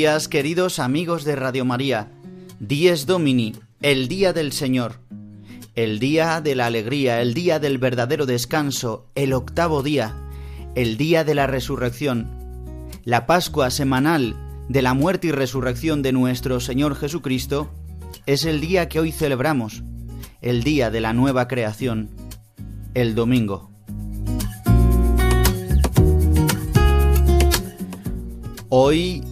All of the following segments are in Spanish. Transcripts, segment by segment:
Días, queridos amigos de Radio María. Dies Domini, el día del Señor. El día de la alegría, el día del verdadero descanso, el octavo día, el día de la resurrección. La Pascua semanal de la muerte y resurrección de nuestro Señor Jesucristo es el día que hoy celebramos, el día de la nueva creación, el domingo. Hoy,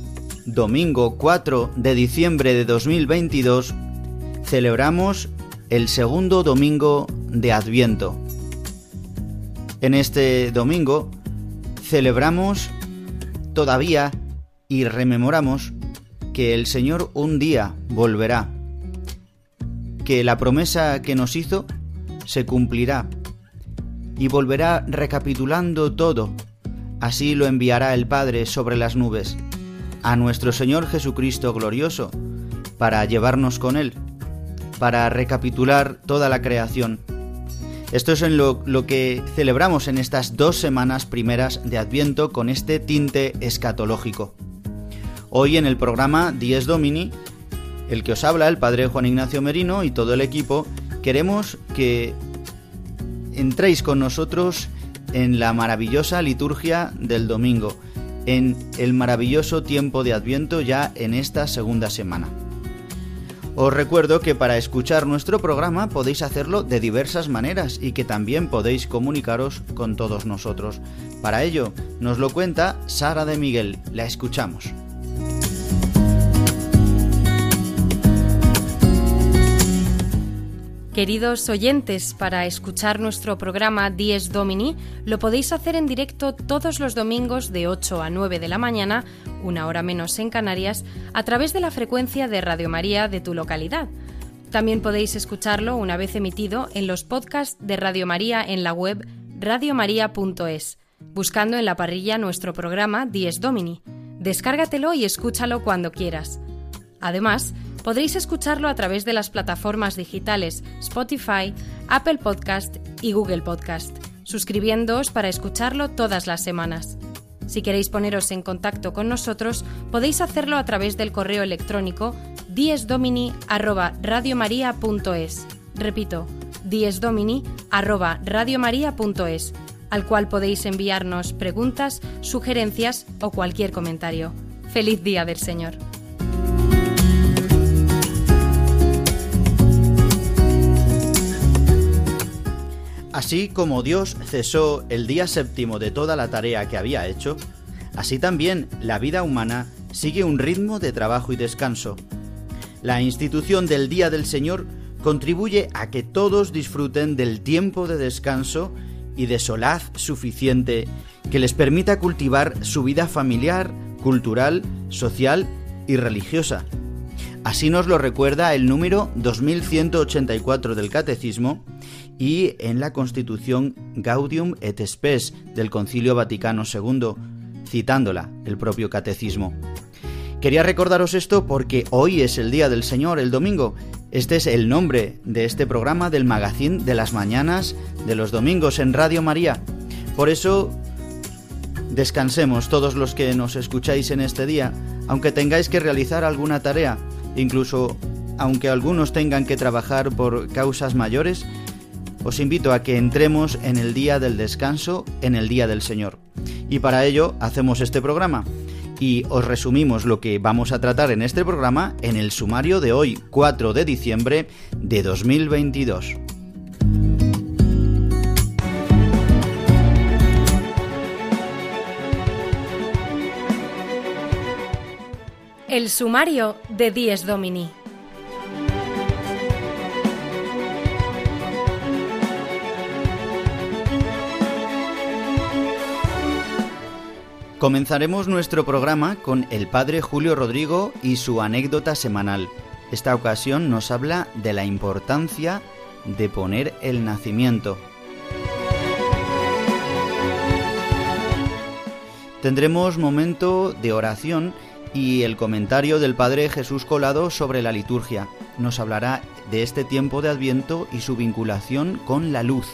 domingo 4 de diciembre de 2022, celebramos el segundo domingo de Adviento. En este domingo celebramos todavía y rememoramos que el Señor un día volverá, que la promesa que nos hizo se cumplirá y volverá recapitulando todo Así lo enviará el Padre sobre las nubes, a nuestro Señor Jesucristo glorioso, para llevarnos con Él, para recapitular toda la creación. Esto es en lo, lo, que celebramos en estas dos semanas primeras de Adviento con este tinte escatológico. Hoy en el programa Dies Domini, el que os habla, el Padre Juan Ignacio Merino y todo el equipo, queremos que entréis con nosotros en la maravillosa liturgia del domingo, en el maravilloso tiempo de Adviento ya en esta segunda semana. Os recuerdo que para escuchar nuestro programa podéis hacerlo de diversas maneras y que también podéis comunicaros con todos nosotros. Para ello, nos lo cuenta Sara de Miguel. La escuchamos. Queridos oyentes, para escuchar nuestro programa Dies Domini lo podéis hacer en directo todos los domingos de 8 a 9 de la mañana, una hora menos en Canarias, a través de la frecuencia de Radio María de tu localidad. También podéis escucharlo una vez emitido en los podcasts de Radio María en la web radiomaria.es, buscando en la parrilla nuestro programa Dies Domini. Descárgatelo y escúchalo cuando quieras. Además, podréis escucharlo a través de las plataformas digitales Spotify, Apple Podcast y Google Podcast, suscribiéndoos para escucharlo todas las semanas. Si queréis poneros en contacto con nosotros, podéis hacerlo a través del correo electrónico diesdomini@radiomaria.es. Repito, diesdomini@radiomaria.es, al cual podéis enviarnos preguntas, sugerencias o cualquier comentario. Feliz día del Señor. Así como Dios cesó el día séptimo de toda la tarea que había hecho, así también la vida humana sigue un ritmo de trabajo y descanso. La institución del Día del Señor contribuye a que todos disfruten del tiempo de descanso y de solaz suficiente que les permita cultivar su vida familiar, cultural, social y religiosa. Así nos lo recuerda el número 2184 del Catecismo y en la Constitución Gaudium et Spes del Concilio Vaticano II, citándola el propio Catecismo. Quería recordaros esto porque hoy es el Día del Señor, el domingo. Este es el nombre de este programa del magazín de las mañanas de los domingos en Radio María. Por eso, descansemos todos los que nos escucháis en este día, aunque tengáis que realizar alguna tarea, incluso aunque algunos tengan que trabajar por causas mayores, os invito a que entremos en el día del descanso, en el día del Señor. Y para ello hacemos este programa. Y os resumimos lo que vamos a tratar en este programa en el sumario de hoy, 4 de diciembre de 2022. El sumario de Dies Domini. Comenzaremos nuestro programa con el padre Julio Rodrigo y su anécdota semanal. Esta ocasión nos habla de la importancia de poner el nacimiento. Tendremos momento de oración y el comentario del Padre Jesús Colado sobre la liturgia. Nos hablará de este tiempo de Adviento y su vinculación con la luz.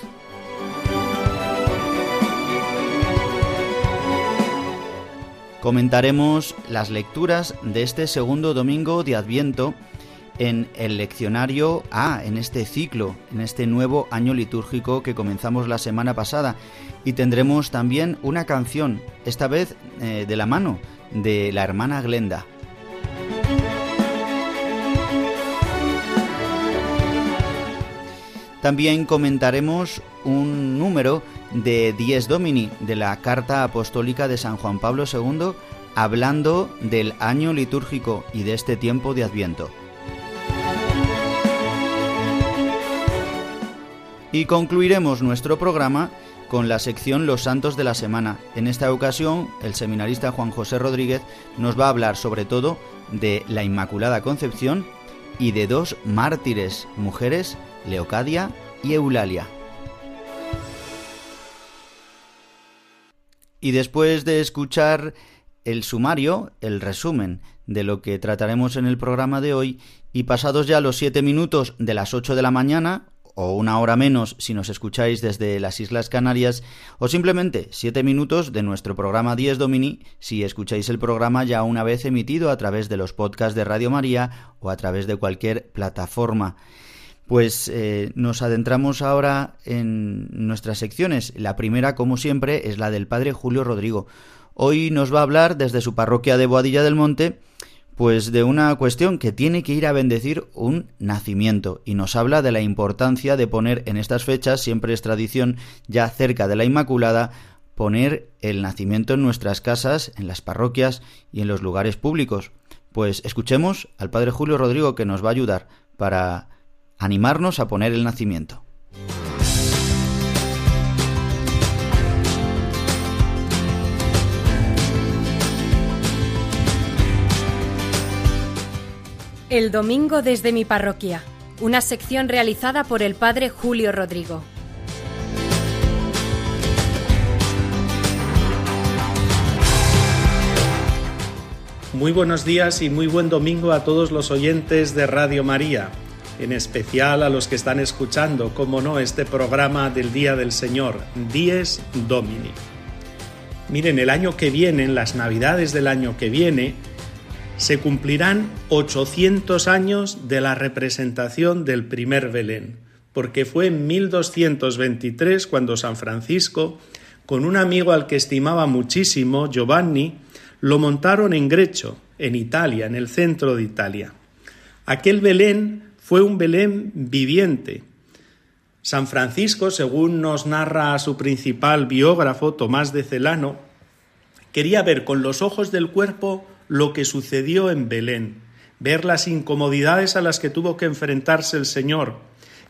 Comentaremos las lecturas de este segundo domingo de Adviento en el leccionario A, en este ciclo, en este nuevo año litúrgico que comenzamos la semana pasada. Y tendremos también una canción, esta vez eh, de la mano de la hermana Glenda. También comentaremos un número de Dies Domini de la Carta Apostólica de San Juan Pablo II hablando del año litúrgico y de este tiempo de Adviento. Y concluiremos nuestro programa con la sección Los Santos de la Semana. En esta ocasión, el seminarista Juan José Rodríguez nos va a hablar sobre todo de la Inmaculada Concepción y de dos mártires, mujeres Leocadia y Eulalia. Y después de escuchar el sumario, el resumen de lo que trataremos en el programa de hoy, y pasados ya los siete minutos de las ocho de la mañana, o una hora menos si nos escucháis desde las Islas Canarias, o simplemente siete minutos de nuestro programa 10 Domini si escucháis el programa ya una vez emitido a través de los podcasts de Radio María o a través de cualquier plataforma. Pues eh, nos adentramos ahora en nuestras secciones. La primera, como siempre, es la del Padre Julio Rodrigo. Hoy nos va a hablar desde su parroquia de Boadilla del Monte, pues de una cuestión que tiene que ir a bendecir un nacimiento y nos habla de la importancia de poner en estas fechas, siempre es tradición ya cerca de la Inmaculada, poner el nacimiento en nuestras casas, en las parroquias y en los lugares públicos. Pues escuchemos al Padre Julio Rodrigo que nos va a ayudar para animarnos a poner el nacimiento. El domingo desde mi parroquia, una sección realizada por el padre Julio Rodrigo. Muy buenos días y muy buen domingo a todos los oyentes de Radio María en especial a los que están escuchando, como no, este programa del Día del Señor, Dies Domini. Miren, el año que viene, en las Navidades del año que viene, se cumplirán 800 años de la representación del primer Belén, porque fue en 1223 cuando San Francisco, con un amigo al que estimaba muchísimo, Giovanni, lo montaron en Grecho, en Italia, en el centro de Italia. Aquel Belén fue un Belén viviente. San Francisco, según nos narra su principal biógrafo, Tomás de Celano, quería ver con los ojos del cuerpo lo que sucedió en Belén, ver las incomodidades a las que tuvo que enfrentarse el Señor.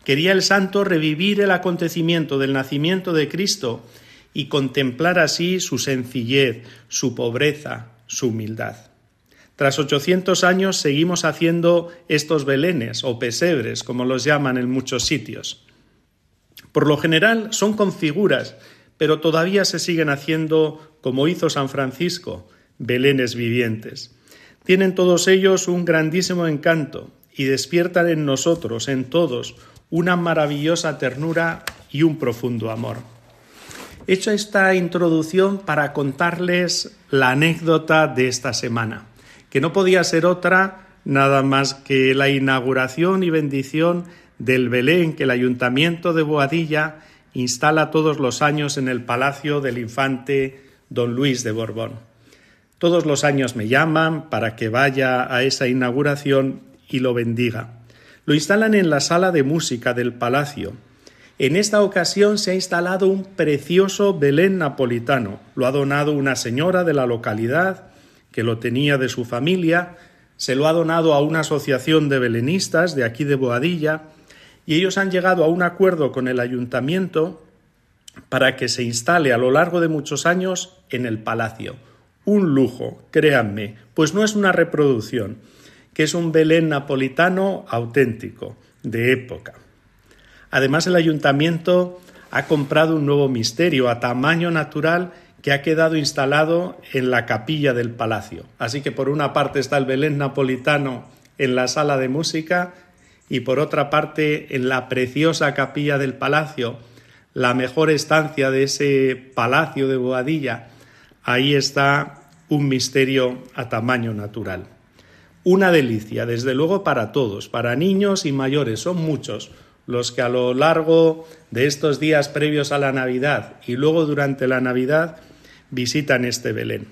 Quería el santo revivir el acontecimiento del nacimiento de Cristo y contemplar así su sencillez, su pobreza, su humildad. Tras 800 años seguimos haciendo estos belenes o pesebres, como los llaman en muchos sitios. Por lo general son con figuras, pero todavía se siguen haciendo, como hizo San Francisco, belenes vivientes. Tienen todos ellos un grandísimo encanto y despiertan en nosotros, en todos, una maravillosa ternura y un profundo amor. He hecho esta introducción para contarles la anécdota de esta semana que no podía ser otra nada más que la inauguración y bendición del Belén que el Ayuntamiento de Boadilla instala todos los años en el Palacio del Infante don Luis de Borbón. Todos los años me llaman para que vaya a esa inauguración y lo bendiga. Lo instalan en la sala de música del palacio. En esta ocasión se ha instalado un precioso Belén napolitano. Lo ha donado una señora de la localidad que lo tenía de su familia, se lo ha donado a una asociación de belenistas de aquí de Boadilla y ellos han llegado a un acuerdo con el ayuntamiento para que se instale a lo largo de muchos años en el palacio. Un lujo, créanme, pues no es una reproducción, que es un Belén napolitano auténtico, de época. Además, el ayuntamiento ha comprado un nuevo misterio a tamaño natural que ha quedado instalado en la capilla del palacio. Así que por una parte está el Belén napolitano en la sala de música y por otra parte en la preciosa capilla del palacio, la mejor estancia de ese palacio de Boadilla, ahí está un misterio a tamaño natural. Una delicia, desde luego para todos, para niños y mayores, son muchos los que a lo largo de estos días previos a la Navidad y luego durante la Navidad visitan este Belén.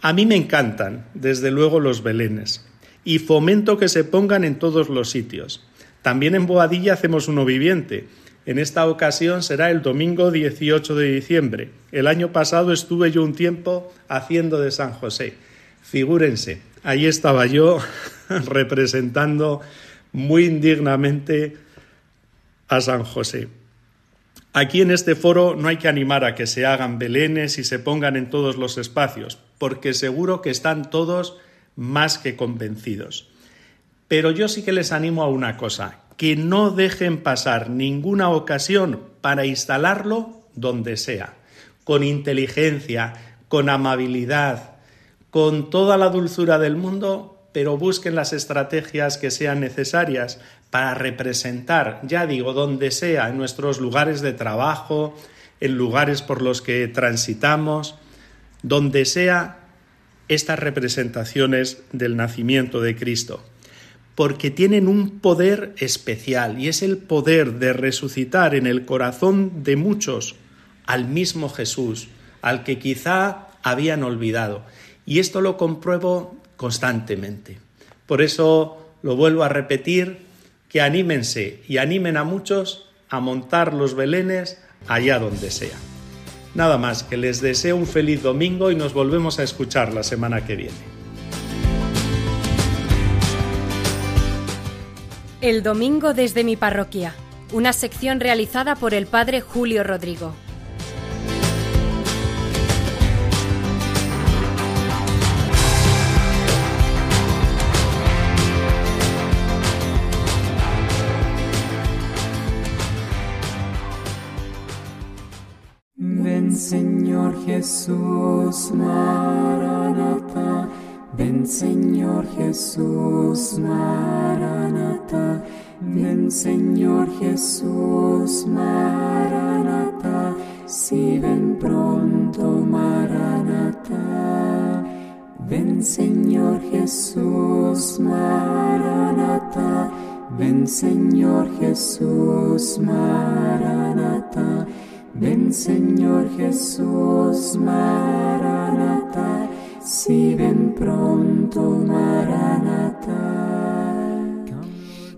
A mí me encantan, desde luego, los Belenes y fomento que se pongan en todos los sitios. También en Boadilla hacemos uno viviente. En esta ocasión será el domingo 18 de diciembre. El año pasado estuve yo un tiempo haciendo de San José. Figúrense, ahí estaba yo representando muy indignamente a San José. Aquí en este foro no hay que animar a que se hagan belenes y se pongan en todos los espacios, porque seguro que están todos más que convencidos. Pero yo sí que les animo a una cosa, que no dejen pasar ninguna ocasión para instalarlo donde sea, con inteligencia, con amabilidad, con toda la dulzura del mundo, pero busquen las estrategias que sean necesarias para representar, ya digo, donde sea, en nuestros lugares de trabajo, en lugares por los que transitamos, donde sea estas representaciones del nacimiento de Cristo, porque tienen un poder especial y es el poder de resucitar en el corazón de muchos al mismo Jesús, al que quizá habían olvidado. Y esto lo compruebo constantemente. Por eso lo vuelvo a repetir, que anímense y animen a muchos a montar los belenes allá donde sea. Nada más, que les deseo un feliz domingo y nos volvemos a escuchar la semana que viene. El domingo desde mi parroquia, una sección realizada por el padre Julio Rodrigo. Jesús, Maranata. Ven Señor Jesús, Maranata. Ven Señor Jesús, Maranata. Si ven pronto, Maranata. Ven Señor Jesús, Maranata. Ven Señor Jesús, Maranata. Ven Señor Jesús, Maranata, si ven pronto, Maranata.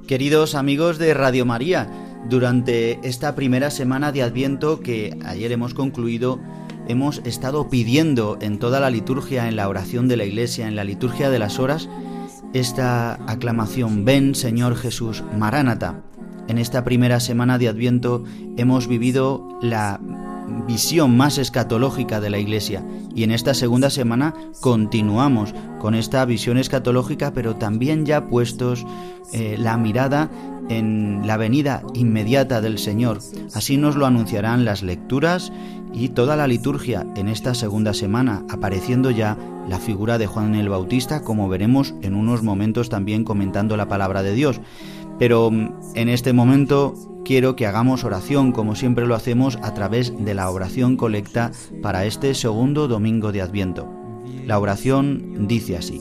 Queridos amigos de Radio María, durante esta primera semana de Adviento que ayer hemos concluido, hemos estado pidiendo en toda la liturgia, en la oración de la Iglesia, en la liturgia de las horas, esta aclamación, ven Señor Jesús, Maránata. En esta primera semana de Adviento hemos vivido la visión más escatológica de la Iglesia y en esta segunda semana continuamos con esta visión escatológica pero también ya puestos eh, la mirada en la venida inmediata del Señor. Así nos lo anunciarán las lecturas y toda la liturgia en esta segunda semana, apareciendo ya la figura de Juan el Bautista, como veremos en unos momentos también comentando la palabra de Dios. Pero mm, en este momento quiero que hagamos oración como siempre lo hacemos a través de la oración colecta para este segundo domingo de Adviento. La oración dice así.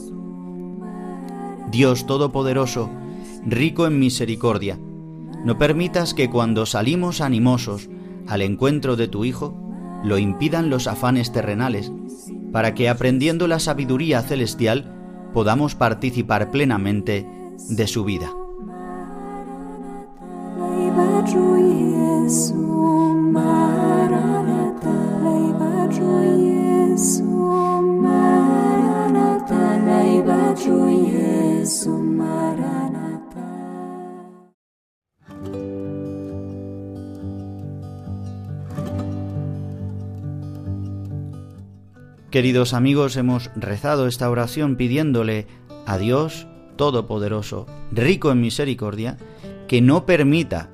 Dios Todopoderoso, rico en misericordia, no permitas que cuando salimos animosos al encuentro de tu Hijo, lo impidan los afanes terrenales, para que aprendiendo la sabiduría celestial podamos participar plenamente de su vida. Queridos amigos, hemos rezado esta oración pidiéndole a Dios Todopoderoso, rico en misericordia, que no permita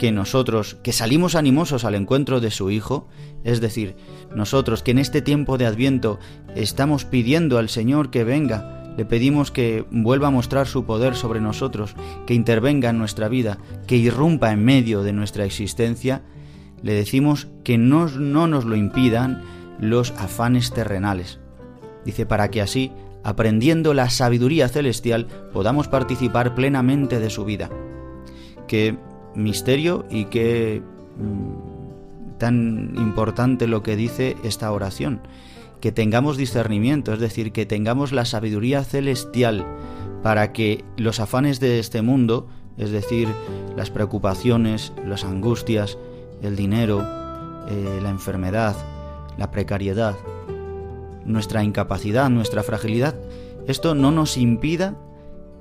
que nosotros, que salimos animosos al encuentro de su Hijo, es decir, nosotros que en este tiempo de Adviento estamos pidiendo al Señor que venga, le pedimos que vuelva a mostrar su poder sobre nosotros, que intervenga en nuestra vida, que irrumpa en medio de nuestra existencia, le decimos que no, no nos lo impidan los afanes terrenales. Dice, para que así, aprendiendo la sabiduría celestial, podamos participar plenamente de su vida. Qué misterio y qué mm, tan importante lo que dice esta oración. Que tengamos discernimiento, es decir, que tengamos la sabiduría celestial para que los afanes de este mundo, es decir, las preocupaciones, las angustias, el dinero, eh, la enfermedad, la precariedad, nuestra incapacidad, nuestra fragilidad, esto no nos impida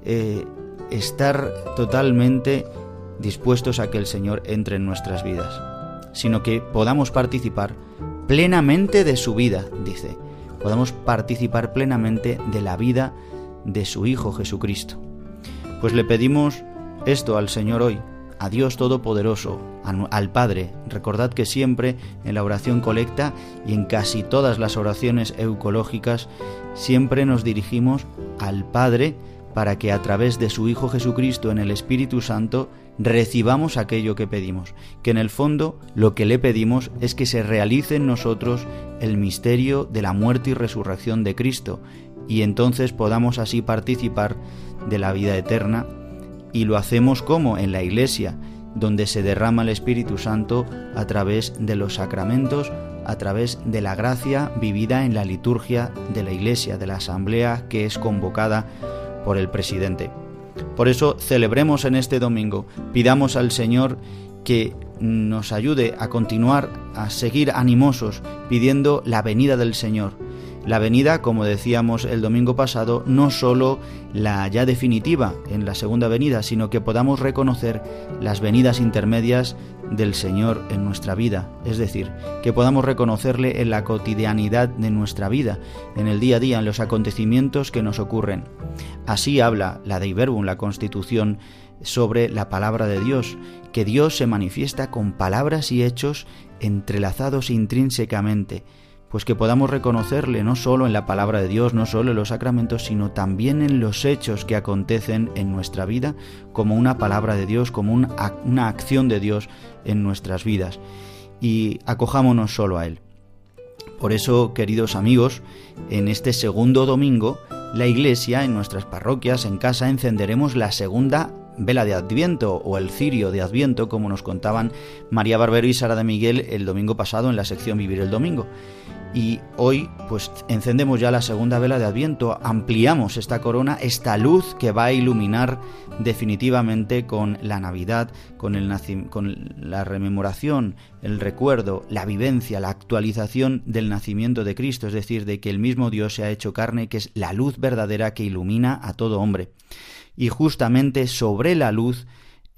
eh, estar totalmente dispuestos a que el Señor entre en nuestras vidas, sino que podamos participar plenamente de su vida, dice, podamos participar plenamente de la vida de su Hijo Jesucristo. Pues le pedimos esto al Señor hoy, a Dios Todopoderoso, al Padre. Recordad que siempre en la oración colecta y en casi todas las oraciones eucológicas siempre nos dirigimos al Padre para que a través de su Hijo Jesucristo en el Espíritu Santo recibamos aquello que pedimos, que en el fondo lo que le pedimos es que se realice en nosotros el misterio de la muerte y resurrección de Cristo, y entonces podamos así participar de la vida eterna y lo hacemos como en la iglesia, donde se derrama el Espíritu Santo a través de los sacramentos, a través de la gracia vivida en la liturgia de la iglesia, de la asamblea que es convocada por el presidente. Por eso celebremos en este domingo, pidamos al Señor que nos ayude a continuar, a seguir animosos, pidiendo la venida del Señor la venida, como decíamos el domingo pasado, no solo la ya definitiva en la segunda venida, sino que podamos reconocer las venidas intermedias del Señor en nuestra vida, es decir, que podamos reconocerle en la cotidianidad de nuestra vida, en el día a día, en los acontecimientos que nos ocurren. Así habla la Dei Verbum, la Constitución, sobre la palabra de Dios, que Dios se manifiesta con palabras y hechos entrelazados intrínsecamente, pues que podamos reconocerle no solo en la palabra de Dios, no solo en los sacramentos, sino también en los hechos que acontecen en nuestra vida como una palabra de Dios, como una acción de Dios en nuestras vidas. Y acojámonos solo a Él. Por eso, queridos amigos, en este segundo domingo, la Iglesia, en nuestras parroquias, en casa, encenderemos la segunda vela de Adviento o el cirio de Adviento, como nos contaban María Barbero y Sara de Miguel el domingo pasado en la sección Vivir el Domingo. Y hoy pues encendemos ya la segunda vela de Adviento, ampliamos esta corona, esta luz que va a iluminar definitivamente con la Navidad, con, el con la rememoración, el recuerdo, la vivencia, la actualización del nacimiento de Cristo, es decir, de que el mismo Dios se ha hecho carne, que es la luz verdadera que ilumina a todo hombre. Y justamente sobre la luz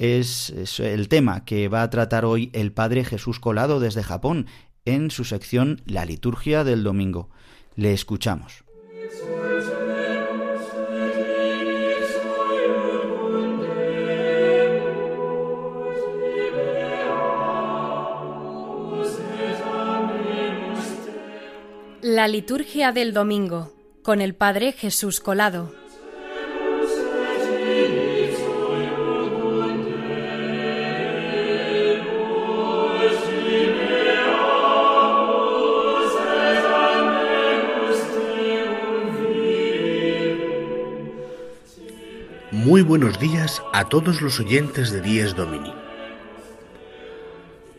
es, el tema que va a tratar hoy el Padre Jesús Colado desde Japón en su sección La liturgia del domingo. Le escuchamos. La liturgia del domingo con el Padre Jesús Colado. Muy buenos días a todos los oyentes de Dies Domini.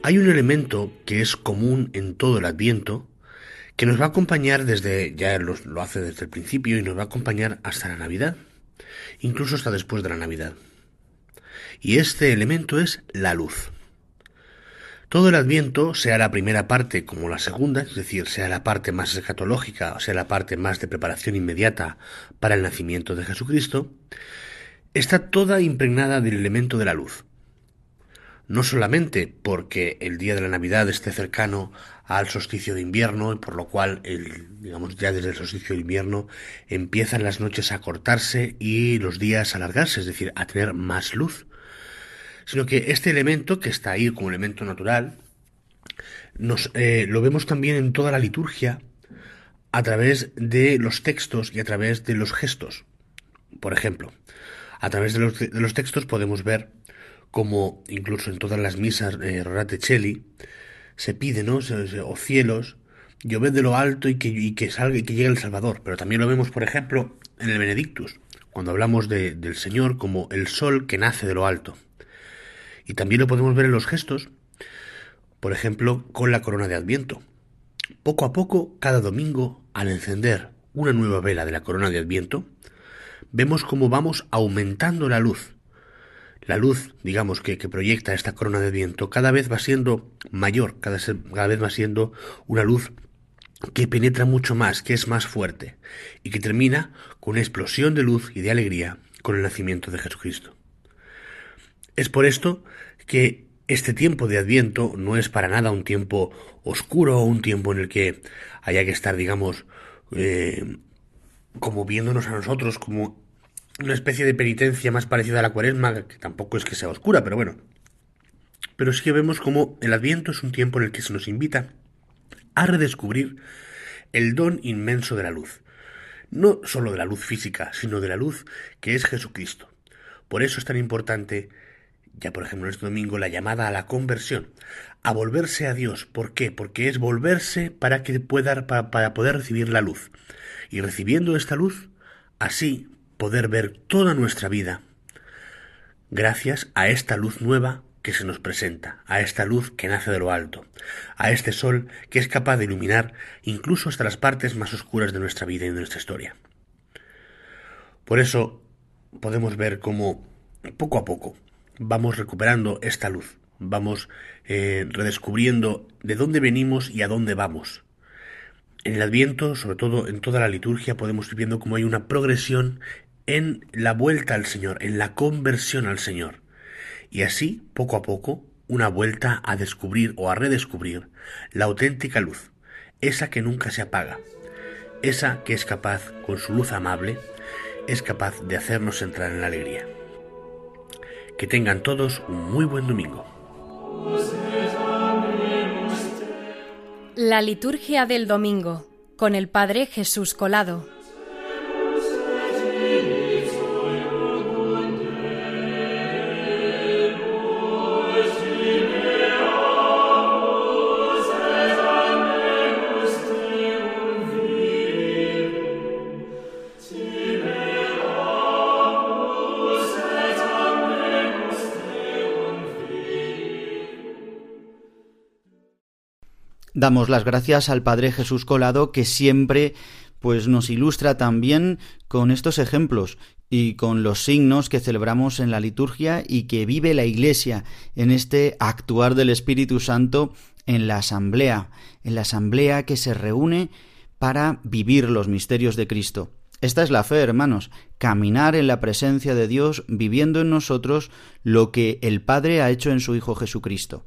Hay un elemento que es común en todo el Adviento, que nos va a acompañar desde, ya lo, hace desde el principio, y nos va a acompañar hasta la Navidad, incluso hasta después de la Navidad. Y este elemento es la luz. Todo el Adviento, sea la primera parte como la segunda, es decir, sea la parte más escatológica, sea la parte más de preparación inmediata para el nacimiento de Jesucristo, está toda impregnada del elemento de la luz. No solamente porque el día de la Navidad esté cercano al solsticio de invierno, y por lo cual, el, digamos, ya desde el solsticio de invierno empiezan las noches a cortarse y los días a alargarse, es decir, a tener más luz, sino que este elemento, que está ahí como elemento natural, nos, eh, lo vemos también en toda la liturgia a través de los textos y a través de los gestos. Por ejemplo, a través de los, de los textos podemos ver como incluso en todas las misas eh, Rorate Cheli se pide, o cielos, lloved de lo alto y que, y que salga y que llegue el Salvador. Pero también lo vemos, por ejemplo, en el Benedictus, cuando hablamos de, del Señor como el sol que nace de lo alto. Y también lo podemos ver en los gestos, por ejemplo, con la corona de Adviento. Poco a poco, cada domingo, al encender una nueva vela de la corona de Adviento, vemos cómo vamos aumentando la luz. La luz, digamos, que, que proyecta esta corona de Adviento cada vez va siendo mayor, cada, cada vez va siendo una luz que penetra mucho más, que es más fuerte, y que termina con una explosión de luz y de alegría con el nacimiento de Jesucristo. Es por esto que este tiempo de Adviento no es para nada un tiempo oscuro o un tiempo en el que haya que estar, digamos, eh, como viéndonos a nosotros como una especie de penitencia más parecida a la cuaresma, que tampoco es que sea oscura, pero bueno. Pero sí que vemos como el Adviento es un tiempo en el que se nos invita a redescubrir el don inmenso de la luz. No solo de la luz física, sino de la luz que es Jesucristo. Por eso es tan importante ya por ejemplo este domingo la llamada a la conversión, a volverse a Dios. ¿Por qué? Porque es volverse para que pueda para, para poder recibir la luz. Y recibiendo esta luz, así poder ver toda nuestra vida gracias a esta luz nueva que se nos presenta, a esta luz que nace de lo alto, a este sol que es capaz de iluminar incluso hasta las partes más oscuras de nuestra vida y de nuestra historia. Por eso podemos ver cómo poco a poco vamos recuperando esta luz, vamos eh, redescubriendo de dónde venimos y a dónde vamos. En el Adviento, sobre todo en toda la liturgia, podemos ir viendo cómo hay una progresión en la vuelta al Señor, en la conversión al Señor. Y así, poco a poco, una vuelta a descubrir o a redescubrir la auténtica luz, esa que nunca se apaga, esa que es capaz, con su luz amable, es capaz de hacernos entrar en la alegría. Que tengan todos un muy buen domingo. La liturgia del domingo con el Padre Jesús Colado. Damos las gracias al Padre Jesús Colado que siempre pues nos ilustra también con estos ejemplos y con los signos que celebramos en la liturgia y que vive la Iglesia en este actuar del Espíritu Santo en la asamblea, en la asamblea que se reúne para vivir los misterios de Cristo. Esta es la fe, hermanos, caminar en la presencia de Dios, viviendo en nosotros lo que el Padre ha hecho en su Hijo Jesucristo.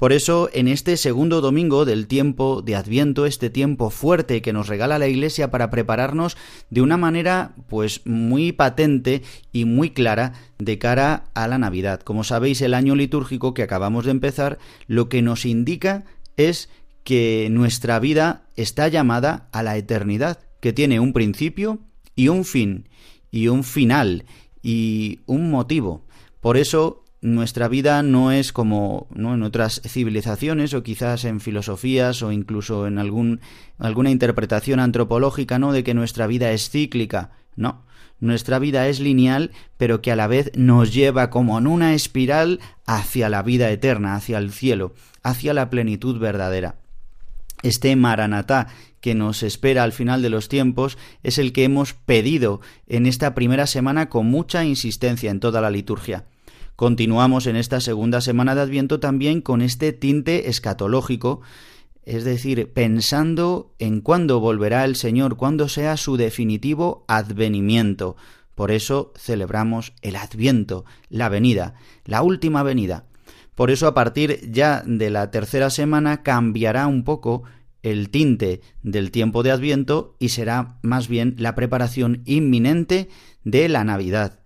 Por eso, en este segundo domingo del tiempo de Adviento, este tiempo fuerte que nos regala la Iglesia para prepararnos de una manera pues muy patente y muy clara de cara a la Navidad. Como sabéis, el año litúrgico que acabamos de empezar lo que nos indica es que nuestra vida está llamada a la eternidad, que tiene un principio y un fin, y un final, y un motivo. Por eso nuestra vida no es como ¿no? en otras civilizaciones o quizás en filosofías o incluso en algún, alguna interpretación antropológica, ¿no? De que nuestra vida es cíclica. No, nuestra vida es lineal, pero que a la vez nos lleva como en una espiral hacia la vida eterna, hacia el cielo, hacia la plenitud verdadera. Este Maranatá que nos espera al final de los tiempos es el que hemos pedido en esta primera semana con mucha insistencia en toda la liturgia. Continuamos en esta segunda semana de Adviento también con este tinte escatológico, es decir, pensando en cuándo volverá el Señor, cuándo sea su definitivo advenimiento. Por eso celebramos el Adviento, la venida, la última venida. Por eso a partir ya de la tercera semana cambiará un poco el tinte del tiempo de Adviento y será más bien la preparación inminente de la Navidad,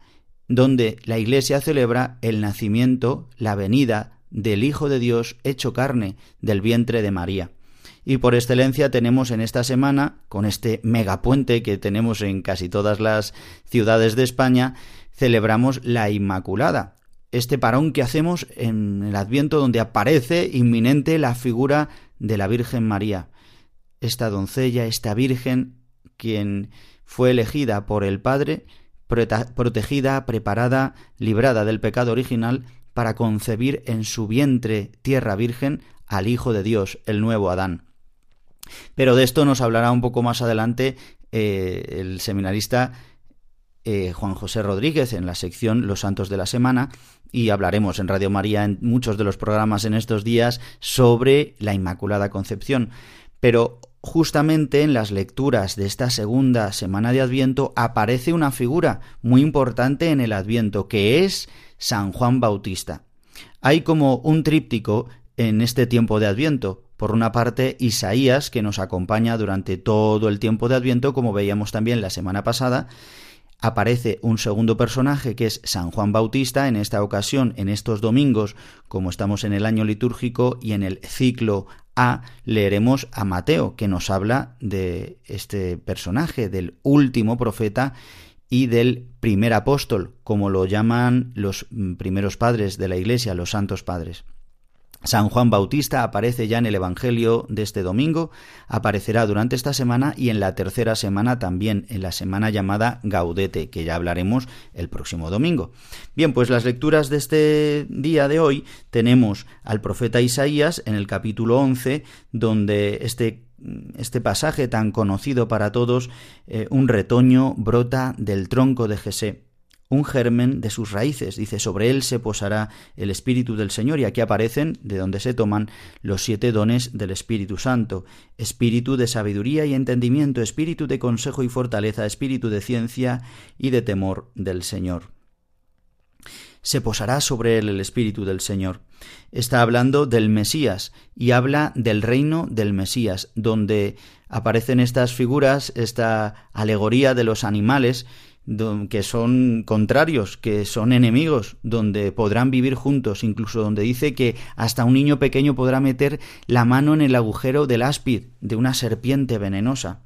donde la Iglesia celebra el nacimiento, la venida del Hijo de Dios hecho carne del vientre de María. Y por excelencia tenemos en esta semana, con este megapuente que tenemos en casi todas las ciudades de España, celebramos la Inmaculada, este parón que hacemos en el Adviento donde aparece inminente la figura de la Virgen María, esta doncella, esta Virgen, quien fue elegida por el Padre, protegida, preparada, librada del pecado original, para concebir en su vientre tierra virgen al Hijo de Dios, el nuevo Adán. Pero de esto nos hablará un poco más adelante eh, el seminarista eh, Juan José Rodríguez en la sección Los Santos de la Semana y hablaremos en Radio María en muchos de los programas en estos días sobre la Inmaculada Concepción. Pero justamente en las lecturas de esta segunda semana de Adviento aparece una figura muy importante en el Adviento, que es San Juan Bautista. Hay como un tríptico en este tiempo de Adviento. Por una parte, Isaías, que nos acompaña durante todo el tiempo de Adviento, como veíamos también la semana pasada, aparece un segundo personaje que es San Juan Bautista, en esta ocasión, en estos domingos, como estamos en el año litúrgico y en el ciclo A, leeremos a Mateo, que nos habla de este personaje, del último profeta y del primer apóstol, como lo llaman los primeros padres de la Iglesia, los santos padres. San Juan Bautista aparece ya en el Evangelio de este domingo, aparecerá durante esta semana y en la tercera semana también, en la semana llamada Gaudete, que ya hablaremos el próximo domingo. Bien, pues las lecturas de este día de hoy tenemos al profeta Isaías en el capítulo 11, donde este este pasaje tan conocido para todos, eh, un retoño brota del tronco de Jesé un germen de sus raíces. Dice, sobre él se posará el Espíritu del Señor. Y aquí aparecen de donde se toman los siete dones del Espíritu Santo. Espíritu de sabiduría y entendimiento, espíritu de consejo y fortaleza, espíritu de ciencia y de temor del Señor. Se posará sobre él el Espíritu del Señor. Está hablando del Mesías y habla del reino del Mesías, donde aparecen estas figuras, esta alegoría de los animales que son contrarios, que son enemigos, donde podrán vivir juntos, incluso donde dice que hasta un niño pequeño podrá meter la mano en el agujero del áspid de una serpiente venenosa.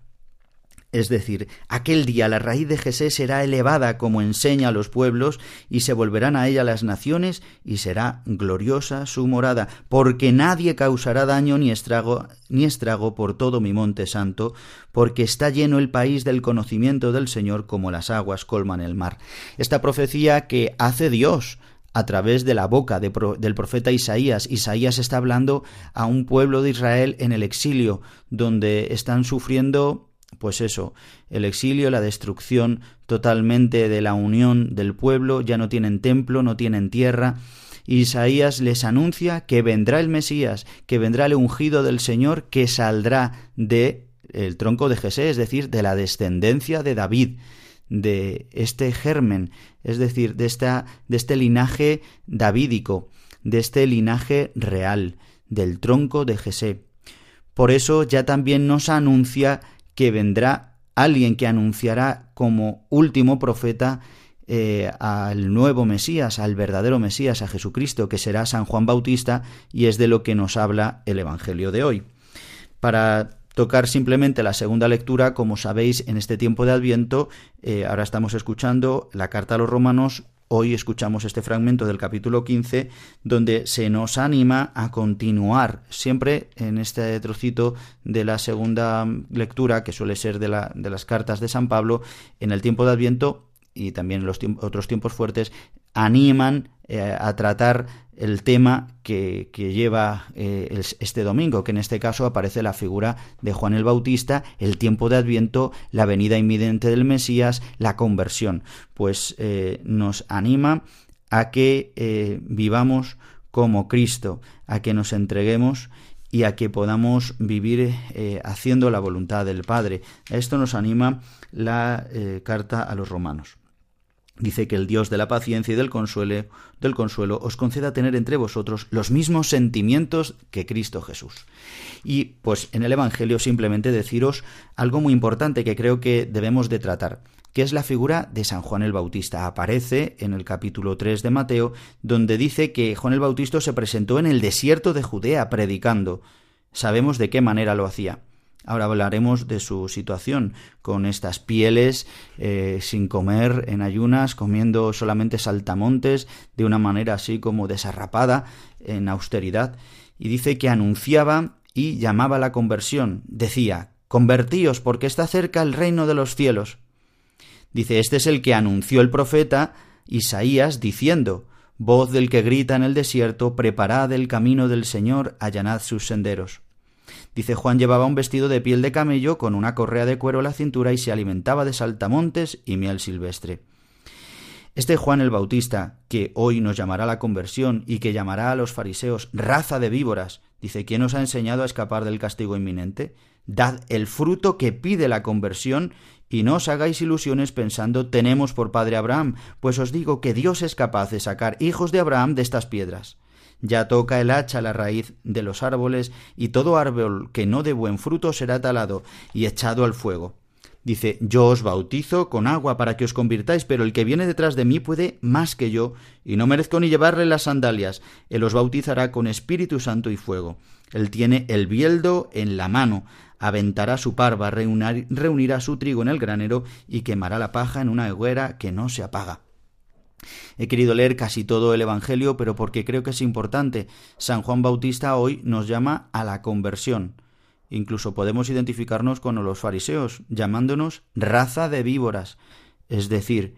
Es decir, aquel día la raíz de Jesé será elevada como enseña a los pueblos, y se volverán a ella las naciones, y será gloriosa su morada, porque nadie causará daño ni estrago, ni estrago por todo mi monte santo, porque está lleno el país del conocimiento del Señor como las aguas colman el mar. Esta profecía que hace Dios a través de la boca del profeta Isaías. Isaías está hablando a un pueblo de Israel en el exilio, donde están sufriendo pues eso, el exilio, la destrucción totalmente de la unión del pueblo, ya no tienen templo, no tienen tierra. Isaías les anuncia que vendrá el Mesías, que vendrá el ungido del Señor, que saldrá de el tronco de Jesé, es decir, de la descendencia de David, de este germen, es decir, de, esta, de este linaje davídico, de este linaje real, del tronco de Jesé. Por eso ya también nos anuncia que vendrá alguien que anunciará como último profeta eh, al nuevo Mesías, al verdadero Mesías, a Jesucristo, que será San Juan Bautista, y es de lo que nos habla el Evangelio de hoy. Para tocar simplemente la segunda lectura, como sabéis, en este tiempo de Adviento, eh, ahora estamos escuchando la carta a los romanos Hoy escuchamos este fragmento del capítulo 15 donde se nos anima a continuar siempre en este trocito de la segunda lectura que suele ser de, la, de las cartas de San Pablo en el tiempo de Adviento y también los otros tiempos fuertes animan eh, a tratar el tema que, lleva eh, este domingo, que en este caso aparece la figura de Juan el Bautista, el tiempo de Adviento, la venida inminente del Mesías, la conversión. Pues eh, nos anima a que vivamos como Cristo, a que nos entreguemos y a que podamos vivir haciendo la voluntad del Padre. esto nos anima la carta a los romanos. Dice que el Dios de la paciencia y del consuelo, del consuelo os conceda tener entre vosotros los mismos sentimientos que Cristo Jesús. Y pues en el Evangelio simplemente deciros algo muy importante que creo que debemos de tratar, que es la figura de San Juan el Bautista. Aparece en el capítulo 3 de Mateo, donde dice que Juan el Bautista se presentó en el desierto de Judea predicando. Sabemos de qué manera lo hacía. Ahora hablaremos de su situación con estas pieles, eh, sin comer, en ayunas, comiendo solamente saltamontes, de una manera así como desarrapada, en austeridad. Y dice que anunciaba y llamaba la conversión. Decía, convertíos porque está cerca el reino de los cielos. Dice, este es el que anunció el profeta Isaías diciendo, voz del que grita en el desierto, preparad el camino del Señor, allanad sus senderos. Dice Juan llevaba un vestido de piel de camello con una correa de cuero a la cintura y se alimentaba de saltamontes y miel silvestre. Este Juan el Bautista, que hoy nos llamará la conversión y que llamará a los fariseos raza de víboras, dice, ¿quién os ha enseñado a escapar del castigo inminente? Dad el fruto que pide la conversión y no os hagáis ilusiones pensando tenemos por padre Abraham, pues os digo que Dios es capaz de sacar hijos de Abraham de estas piedras. Ya toca el hacha la raíz de los árboles, y todo árbol que no dé buen fruto será talado y echado al fuego. Dice, yo os bautizo con agua para que os convirtáis, pero el que viene detrás de mí puede más que yo, y no merezco ni llevarle las sandalias. Él os bautizará con Espíritu Santo y fuego. Él tiene el bieldo en la mano, aventará su parva, reunirá su trigo en el granero y quemará la paja en una hoguera que no se apaga. He querido leer casi todo el Evangelio, pero porque creo que es importante. San Juan Bautista hoy nos llama a la conversión. Incluso podemos identificarnos con los fariseos, llamándonos raza de víboras, es decir,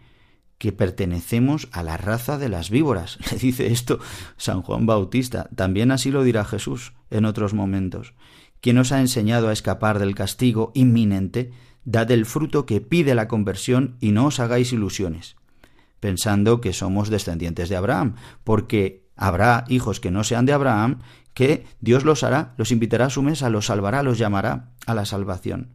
que pertenecemos a la raza de las víboras. Le dice esto San Juan Bautista. También así lo dirá Jesús en otros momentos. Quien os ha enseñado a escapar del castigo inminente, dad el fruto que pide la conversión y no os hagáis ilusiones pensando que somos descendientes de Abraham, porque habrá hijos que no sean de Abraham, que Dios los hará, los invitará a su mesa, los salvará, los llamará a la salvación.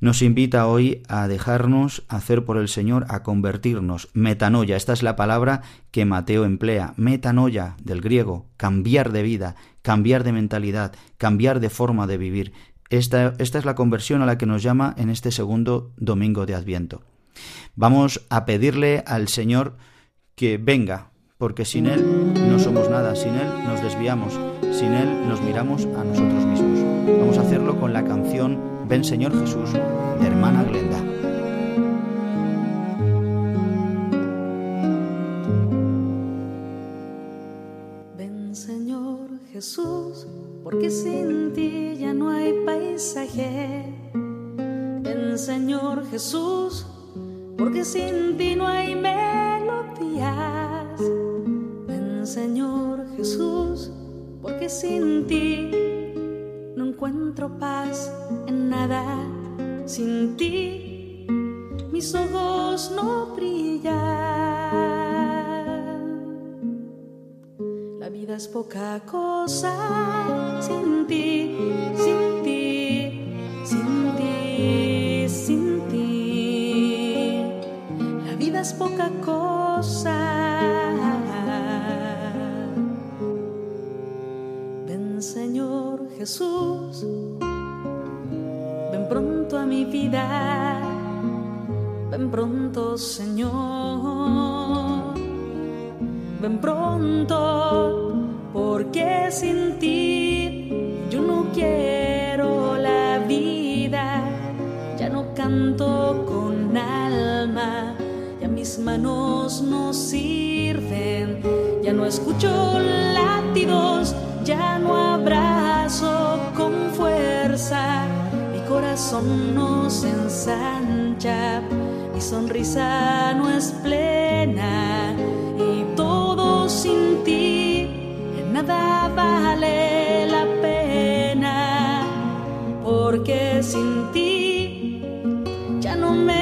Nos invita hoy a dejarnos hacer por el Señor, a convertirnos. Metanoia, esta es la palabra que Mateo emplea. Metanoia, del griego, cambiar de vida, cambiar de mentalidad, cambiar de forma de vivir. Esta, esta es la conversión a la que nos llama en este segundo domingo de Adviento. Vamos a pedirle al Señor que venga, porque sin Él no somos nada, sin Él nos desviamos, sin Él nos miramos a nosotros mismos. Vamos a hacerlo con la canción Ven Señor Jesús de hermana Glenda. Ven Señor Jesús, porque sin ti ya no hay paisaje. Ven Señor Jesús, porque sin ti no hay melodías. Ven Señor Jesús, porque sin ti no encuentro paz en nada. Sin ti mis ojos no brillan. La vida es poca cosa sin ti, sin ti, sin ti, es poca cosa. Ven Señor Jesús, ven pronto a mi vida, ven pronto Señor, ven pronto, porque sin ti yo no quiero la vida, ya no canto con alma mis manos no sirven, ya no escucho latidos, ya no abrazo con fuerza, mi corazón no se ensancha, mi sonrisa no es plena. Y todo sin ti nada vale la pena. Porque sin ti ya no me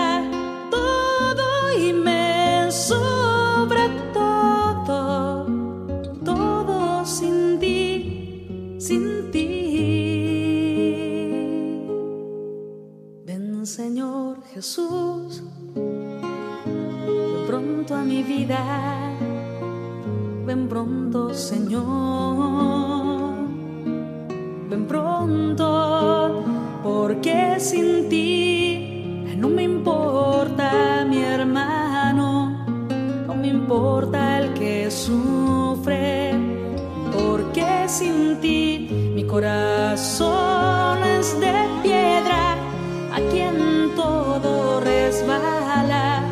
pronto Señor, ven pronto, porque sin ti no me importa mi hermano, no me importa el que sufre, porque sin ti mi corazón es de piedra, a quien todo resbala,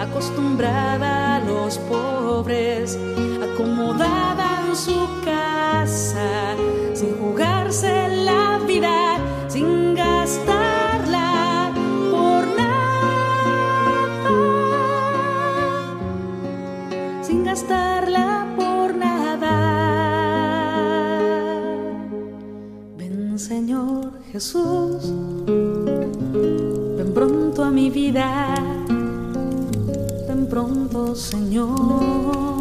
acostumbrada a los pobres, acomodada en su casa, sin jugarse la vida, sin gastar gastarla por nada. Ven Señor Jesús, ven pronto a mi vida, ven pronto Señor,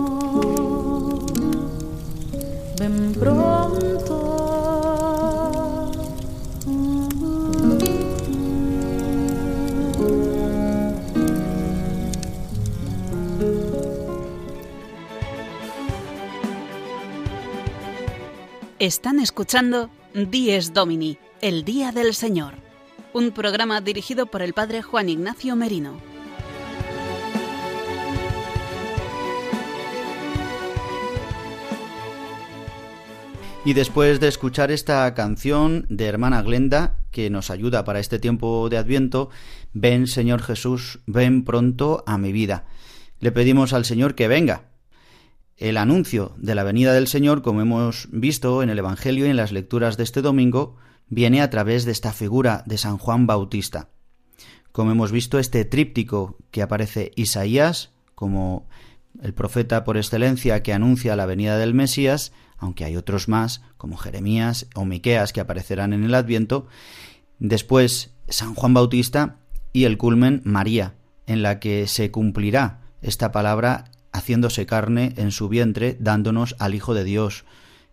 Están escuchando Dies Domini, el Día del Señor, un programa dirigido por el Padre Juan Ignacio Merino. Y después de escuchar esta canción de hermana Glenda, que nos ayuda para este tiempo de Adviento, ven Señor Jesús, ven pronto a mi vida. Le pedimos al Señor que venga, el anuncio de la venida del Señor, como hemos visto en el Evangelio y en las lecturas de este domingo, viene a través de esta figura de San Juan Bautista. Como hemos visto, este tríptico que aparece Isaías como el profeta por excelencia que anuncia la venida del Mesías, aunque hay otros más, como Jeremías o Miqueas que aparecerán en el Adviento, después San Juan Bautista y el culmen María, en la que se cumplirá esta palabra haciéndose carne en su vientre, dándonos al Hijo de Dios,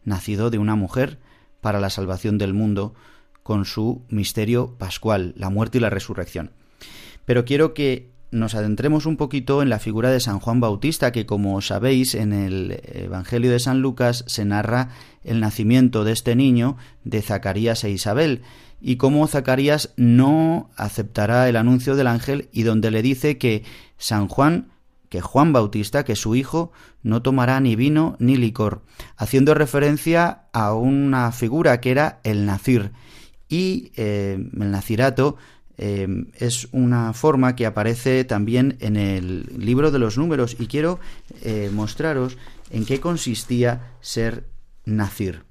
nacido de una mujer para la salvación del mundo, con su misterio pascual, la muerte y la resurrección. Pero quiero que nos adentremos un poquito en la figura de San Juan Bautista, que como sabéis en el Evangelio de San Lucas se narra el nacimiento de este niño de Zacarías e Isabel, y cómo Zacarías no aceptará el anuncio del ángel y donde le dice que San Juan que Juan Bautista, que su hijo, no tomará ni vino ni licor, haciendo referencia a una figura que era el nacir. Y eh, el nacirato eh, es una forma que aparece también en el libro de los números y quiero eh, mostraros en qué consistía ser nacir.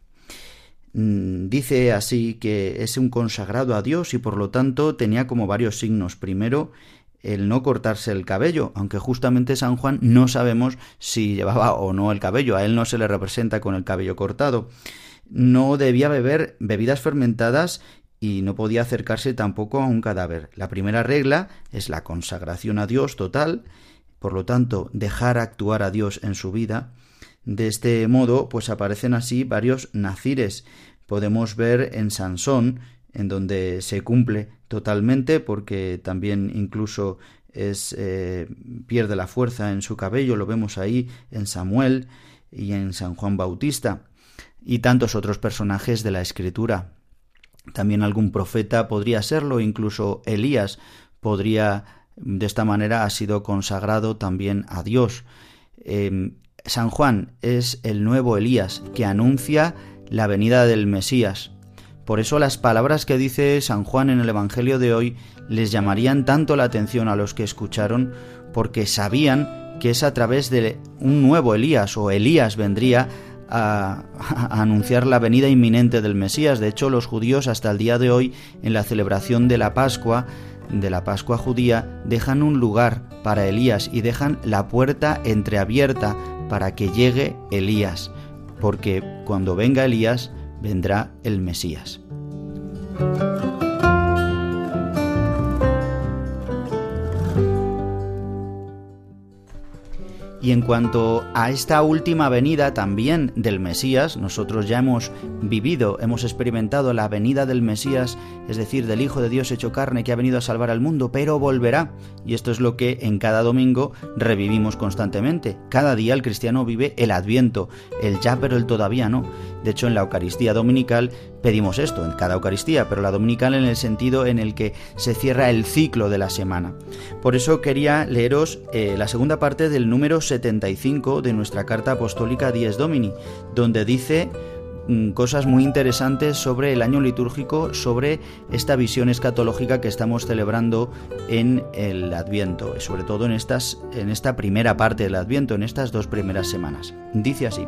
Mm, dice así que es un consagrado a Dios y por lo tanto tenía como varios signos. Primero, el no cortarse el cabello, aunque justamente San Juan no sabemos si llevaba o no el cabello, a él no se le representa con el cabello cortado. No debía beber bebidas fermentadas y no podía acercarse tampoco a un cadáver. La primera regla es la consagración a Dios total, por lo tanto, dejar actuar a Dios en su vida. De este modo, pues aparecen así varios nacires. Podemos ver en Sansón en donde se cumple totalmente porque también incluso es eh, pierde la fuerza en su cabello, lo vemos ahí en Samuel y en San Juan Bautista y tantos otros personajes de la escritura. también algún profeta podría serlo, incluso Elías podría, de esta manera, ha sido consagrado también a Dios. Em, San Juan es el nuevo Elías que anuncia la venida del Mesías. Por eso las palabras que dice San Juan en el Evangelio de hoy les llamarían tanto la atención a los que escucharon porque sabían que es a través de un nuevo Elías o Elías vendría a, a, anunciar la venida inminente del Mesías. De hecho, los judíos hasta el día de hoy, en la celebración de la Pascua, de la Pascua judía, dejan un lugar para Elías y dejan la puerta entreabierta para que llegue Elías, porque cuando venga Elías vendrá el Mesías. Y en cuanto a esta última venida también del Mesías, nosotros ya hemos vivido, hemos experimentado la venida del Mesías, es decir, del Hijo de Dios hecho carne que ha venido a salvar al mundo, pero volverá. Y esto es lo que en cada domingo revivimos constantemente. Cada día el cristiano vive el adviento, el ya pero el todavía no. De hecho, en la Eucaristía dominical pedimos esto, en cada Eucaristía, pero la dominical en el sentido en el que se cierra el ciclo de la semana. Por eso quería leeros eh, la segunda parte del número 75 de nuestra carta apostólica Dies Domini, donde dice mm, cosas muy interesantes sobre el año litúrgico, sobre esta visión escatológica que estamos celebrando en el Adviento, sobre todo en, estas, en esta primera parte del Adviento, en estas dos primeras semanas. Dice así,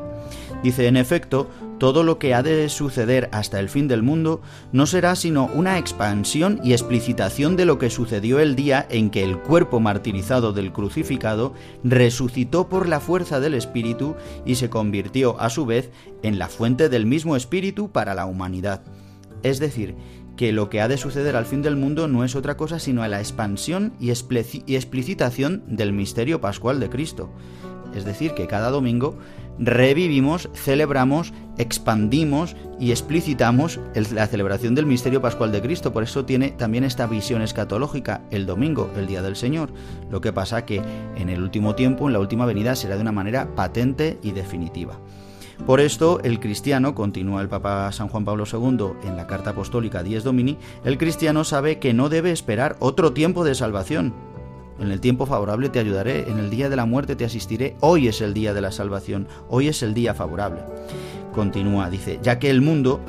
dice, en efecto, todo lo que ha de suceder hasta el fin del mundo no será sino una expansión y explicitación de lo que sucedió el día en que el cuerpo martirizado del crucificado resucitó por la fuerza del Espíritu y se convirtió a su vez en la fuente del mismo Espíritu para la humanidad. Es decir, que lo que ha de suceder al fin del mundo no es otra cosa sino la expansión y, explicitación del misterio pascual de Cristo. Es decir, que cada domingo revivimos, celebramos, expandimos y explicitamos la celebración del misterio pascual de Cristo. Por eso tiene también esta visión escatológica el domingo, el día del Señor. Lo que pasa que en el último tiempo, en la última venida, será de una manera patente y definitiva. Por esto, el cristiano, continúa el Papa San Juan Pablo II en la Carta Apostólica Dies Domini, el cristiano sabe que no debe esperar otro tiempo de salvación, en el tiempo favorable te ayudaré, en el día de la muerte te asistiré, hoy es el día de la salvación, hoy es el día favorable. Continúa, dice, ya que el mundo,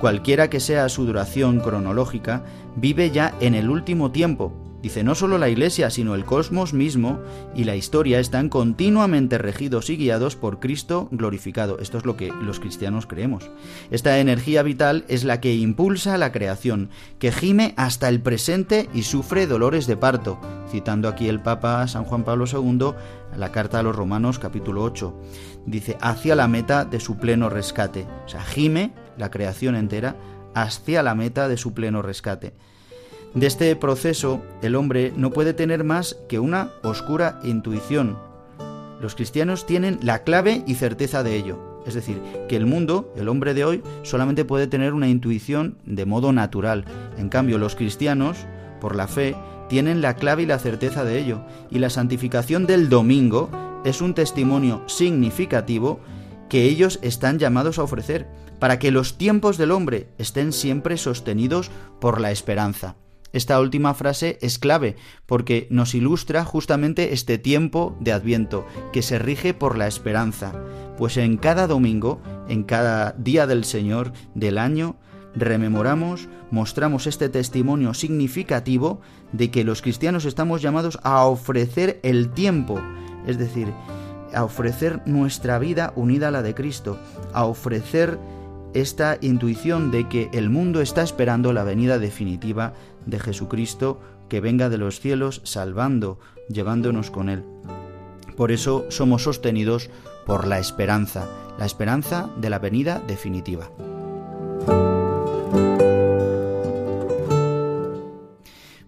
cualquiera que sea su duración cronológica, vive ya en el último tiempo, Dice, no solo la Iglesia, sino el cosmos mismo y la historia están continuamente regidos y guiados por Cristo glorificado. Esto es lo que los cristianos creemos. Esta energía vital es la que impulsa la creación, que gime hasta el presente y sufre dolores de parto. Citando aquí el Papa San Juan Pablo II, la carta a los Romanos capítulo 8. Dice, hacia la meta de su pleno rescate. O sea, gime la creación entera hacia la meta de su pleno rescate. De este proceso, el hombre no puede tener más que una oscura intuición. Los cristianos tienen la clave y certeza de ello. Es decir, que el mundo, el hombre de hoy, solamente puede tener una intuición de modo natural. En cambio, los cristianos, por la fe, tienen la clave y la certeza de ello. Y la santificación del domingo es un testimonio significativo que ellos están llamados a ofrecer, para que los tiempos del hombre estén siempre sostenidos por la esperanza. Esta última frase es clave porque nos ilustra justamente este tiempo de Adviento que se rige por la esperanza, pues en cada domingo, en cada día del Señor del año, rememoramos, mostramos este testimonio significativo de que los cristianos estamos llamados a ofrecer el tiempo, es decir, a ofrecer nuestra vida unida a la de Cristo, a ofrecer esta intuición de que el mundo está esperando la venida definitiva de Jesucristo que venga de los cielos salvando, llevándonos con Él. Por eso somos sostenidos por la esperanza, la esperanza de la venida definitiva.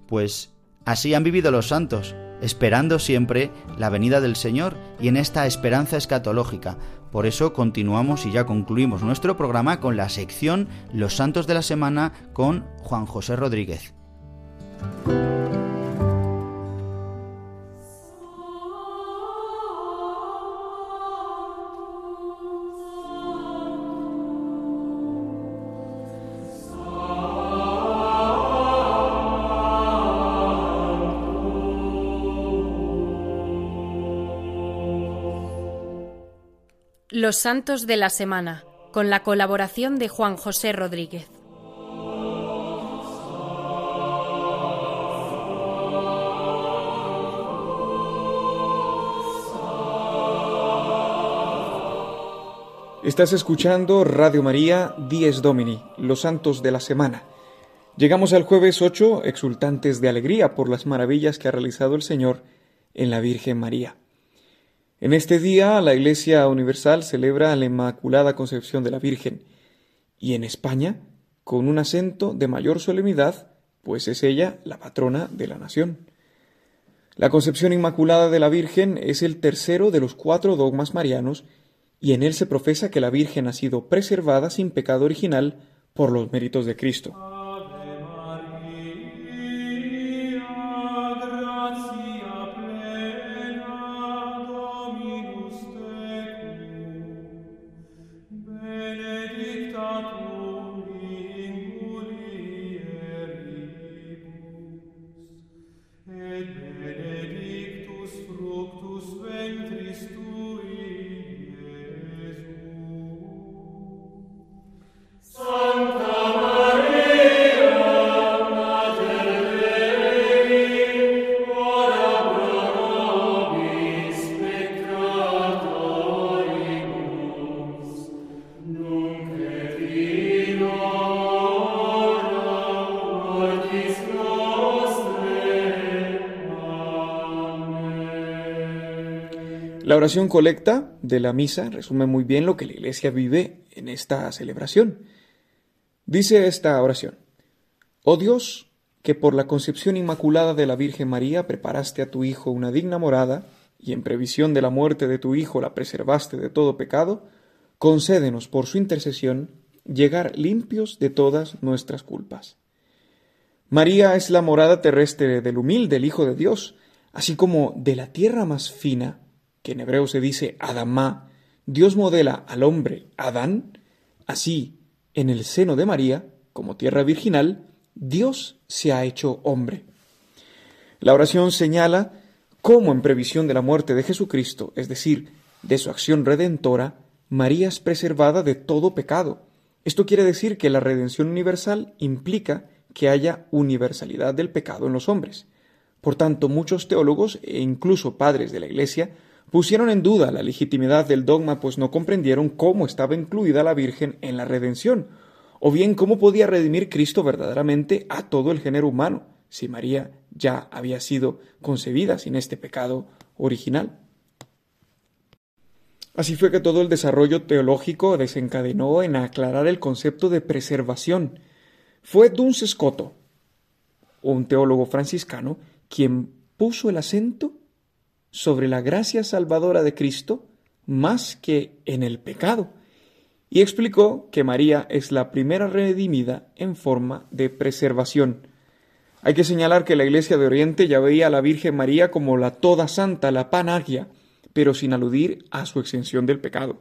Pues así han vivido los santos, esperando siempre la venida del Señor y en esta esperanza escatológica. Por eso continuamos y ya concluimos nuestro programa con la sección Los Santos de la Semana con Juan José Rodríguez. Los Santos de la Semana, con la colaboración de Juan José Rodríguez. Estás escuchando Radio María Dies Domini, los santos de la semana. Llegamos al jueves 8, exultantes de alegría por las maravillas que ha realizado el Señor en la Virgen María. En este día la Iglesia Universal celebra la Inmaculada Concepción de la Virgen y en España con un acento de mayor solemnidad, pues es ella la patrona de la nación. La Concepción Inmaculada de la Virgen es el tercero de los cuatro dogmas marianos y en él se profesa que la Virgen ha sido preservada sin pecado original por los méritos de Cristo. Oración colecta de la misa resume muy bien lo que la Iglesia vive en esta celebración. Dice esta oración, Oh Dios, que por la concepción inmaculada de la Virgen María preparaste a tu Hijo una digna morada, y en previsión de la muerte de tu Hijo la preservaste de todo pecado, concédenos por su intercesión llegar limpios de todas nuestras culpas. María es la morada terrestre del humilde, el Hijo de Dios, así como de la tierra más fina, que en hebreo se dice Adamá, Dios modela al hombre Adán, así, en el seno de María, como tierra virginal, Dios se ha hecho hombre. La oración señala cómo en previsión de la muerte de Jesucristo, es decir, de su acción redentora, María es preservada de todo pecado. Esto quiere decir que la redención universal implica que haya universalidad del pecado en los hombres. Por tanto, muchos teólogos e incluso padres de la Iglesia pusieron en duda la legitimidad del dogma, pues no comprendieron cómo estaba incluida la Virgen en la redención, o bien cómo podía redimir Cristo verdaderamente a todo el género humano, si María ya había sido concebida sin este pecado original. Así fue que todo el desarrollo teológico desencadenó en aclarar el concepto de preservación. Fue Duns Scoto, un teólogo franciscano, quien puso el acento sobre la gracia salvadora de Cristo más que en el pecado, y explicó que María es la primera redimida en forma de preservación. Hay que señalar que la Iglesia de Oriente ya veía a la Virgen María como la toda santa, la panagia, pero sin aludir a su exención del pecado.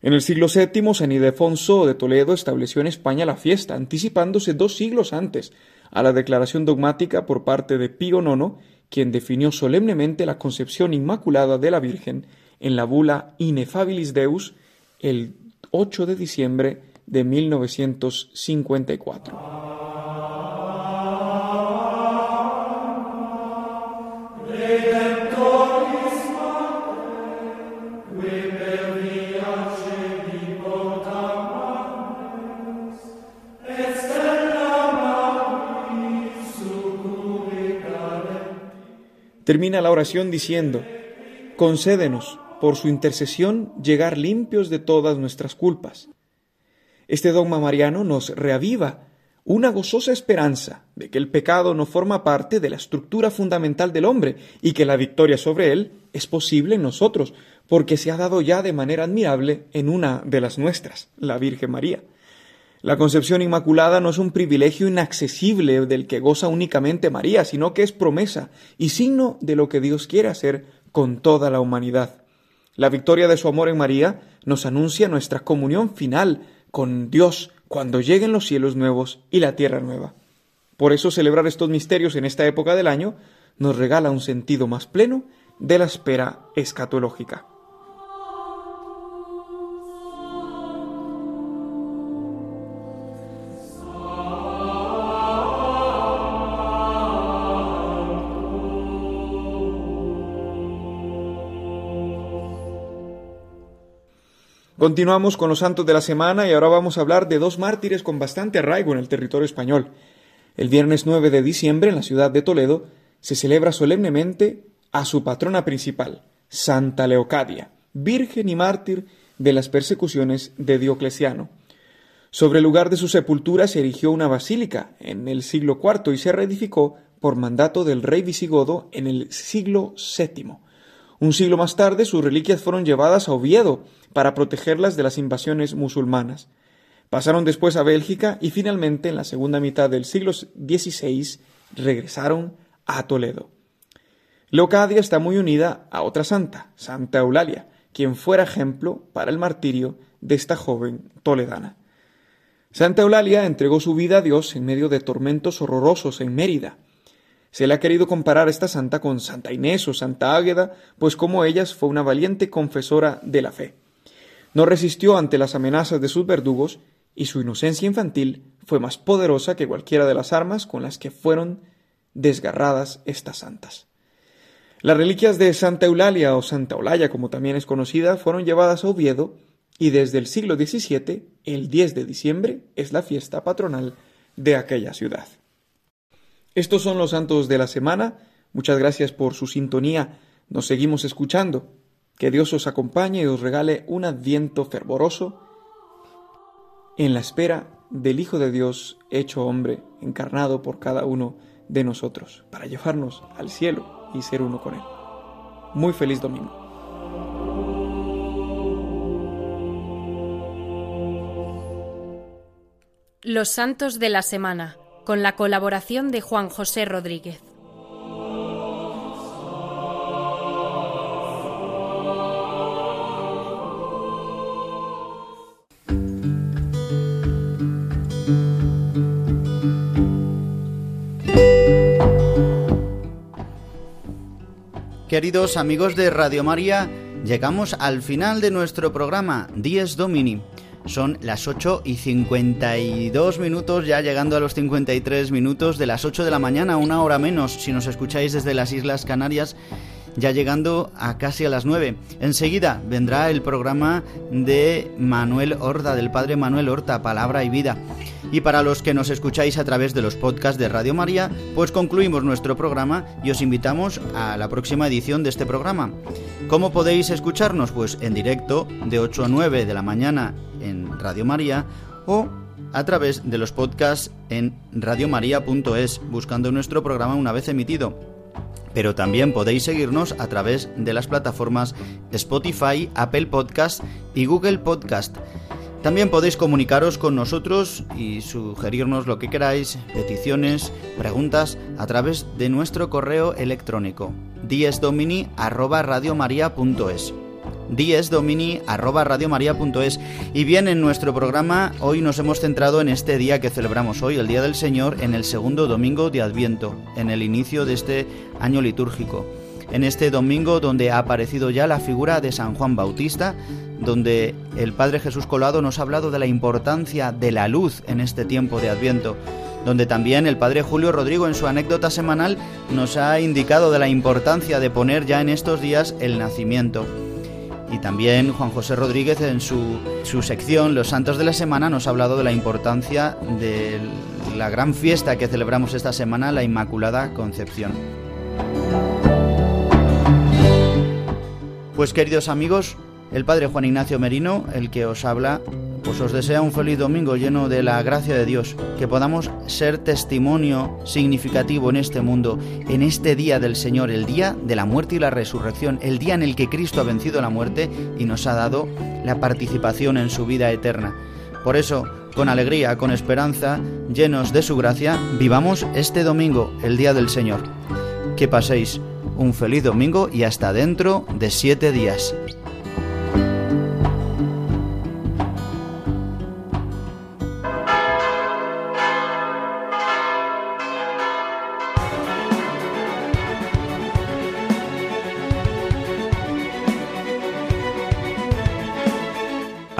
En el siglo VII, San Ildefonso de Toledo estableció en España la fiesta, anticipándose dos siglos antes a la declaración dogmática por parte de Pío IX quien definió solemnemente la concepción inmaculada de la Virgen en la bula Ineffabilis Deus el 8 de diciembre de 1954. Termina la oración diciendo, concédenos por su intercesión llegar limpios de todas nuestras culpas. Este dogma mariano nos reaviva una gozosa esperanza de que el pecado no forma parte de la estructura fundamental del hombre y que la victoria sobre él es posible en nosotros, porque se ha dado ya de manera admirable en una de las nuestras, la Virgen María. La concepción inmaculada no es un privilegio inaccesible del que goza únicamente María, sino que es promesa y signo de lo que Dios quiere hacer con toda la humanidad. La victoria de su amor en María nos anuncia nuestra comunión final con Dios cuando lleguen los cielos nuevos y la tierra nueva. Por eso celebrar estos misterios en esta época del año nos regala un sentido más pleno de la espera escatológica. Continuamos con los santos de la semana y ahora vamos a hablar de dos mártires con bastante arraigo en el territorio español. El viernes 9 de diciembre, en la ciudad de Toledo, se celebra solemnemente a su patrona principal, Santa Leocadia, virgen y mártir de las persecuciones de Diocleciano. Sobre el lugar de su sepultura se erigió una basílica en el siglo IV y se reedificó por mandato del rey visigodo en el siglo VII. Un siglo más tarde sus reliquias fueron llevadas a Oviedo para protegerlas de las invasiones musulmanas. Pasaron después a Bélgica y finalmente en la segunda mitad del siglo XVI regresaron a Toledo. Leocadia está muy unida a otra santa, Santa Eulalia, quien fuera ejemplo para el martirio de esta joven toledana. Santa Eulalia entregó su vida a Dios en medio de tormentos horrorosos en Mérida. Se le ha querido comparar a esta santa con Santa Inés o Santa Águeda, pues como ellas fue una valiente confesora de la fe. No resistió ante las amenazas de sus verdugos y su inocencia infantil fue más poderosa que cualquiera de las armas con las que fueron desgarradas estas santas. Las reliquias de Santa Eulalia o Santa Olaya, como también es conocida, fueron llevadas a Oviedo y desde el siglo XVII, el 10 de diciembre, es la fiesta patronal de aquella ciudad. Estos son los santos de la semana. Muchas gracias por su sintonía. Nos seguimos escuchando. Que Dios os acompañe y os regale un adviento fervoroso en la espera del Hijo de Dios hecho hombre, encarnado por cada uno de nosotros, para llevarnos al cielo y ser uno con Él. Muy feliz domingo. Los Santos de la Semana, con la colaboración de Juan José Rodríguez. Queridos amigos de Radio María, llegamos al final de nuestro programa Dies Domini. Son las 8 y 52 minutos, ya llegando a los 53 minutos de las 8 de la mañana, una hora menos, si nos escucháis desde las Islas Canarias, ya llegando a casi a las 9. Enseguida vendrá el programa de Manuel Horta, del Padre Manuel Horta, Palabra y Vida. Y para los que nos escucháis a través de los podcasts de Radio María, pues concluimos nuestro programa y os invitamos a la próxima edición de este programa. ¿Cómo podéis escucharnos? Pues en directo de 8 a 9 de la mañana en Radio María o a través de los podcasts en radiomaria.es, buscando nuestro programa una vez emitido. Pero también podéis seguirnos a través de las plataformas Spotify, Apple Podcast y Google Podcast. También podéis comunicaros con nosotros y sugerirnos lo que queráis, peticiones, preguntas, a través de nuestro correo electrónico diesdomini@radiomaria.es diesdomini@radiomaria.es y bien en nuestro programa hoy nos hemos centrado en este día que celebramos hoy, el Día del Señor, en el segundo domingo de Adviento, en el inicio de este año litúrgico. En este domingo donde ha aparecido ya la figura de San Juan Bautista, donde el Padre Jesús Colado nos ha hablado de la importancia de la luz en este tiempo de Adviento, donde también el Padre Julio Rodrigo en su anécdota semanal nos ha indicado de la importancia de poner ya en estos días el nacimiento. Y también Juan José Rodríguez en su, su, sección Los Santos de la Semana nos ha hablado de la importancia de la gran fiesta que celebramos esta semana, la Inmaculada Concepción. Pues queridos amigos, el Padre Juan Ignacio Merino, el que os habla, pues os desea un feliz domingo lleno de la gracia de Dios, que podamos ser testimonio significativo en este mundo, en este día del Señor, el día de la muerte y la resurrección, el día en el que Cristo ha vencido la muerte y nos ha dado la participación en su vida eterna. Por eso, con alegría, con esperanza, llenos de su gracia, vivamos este domingo, el día del Señor. Que paséis un feliz domingo y hasta dentro de siete días.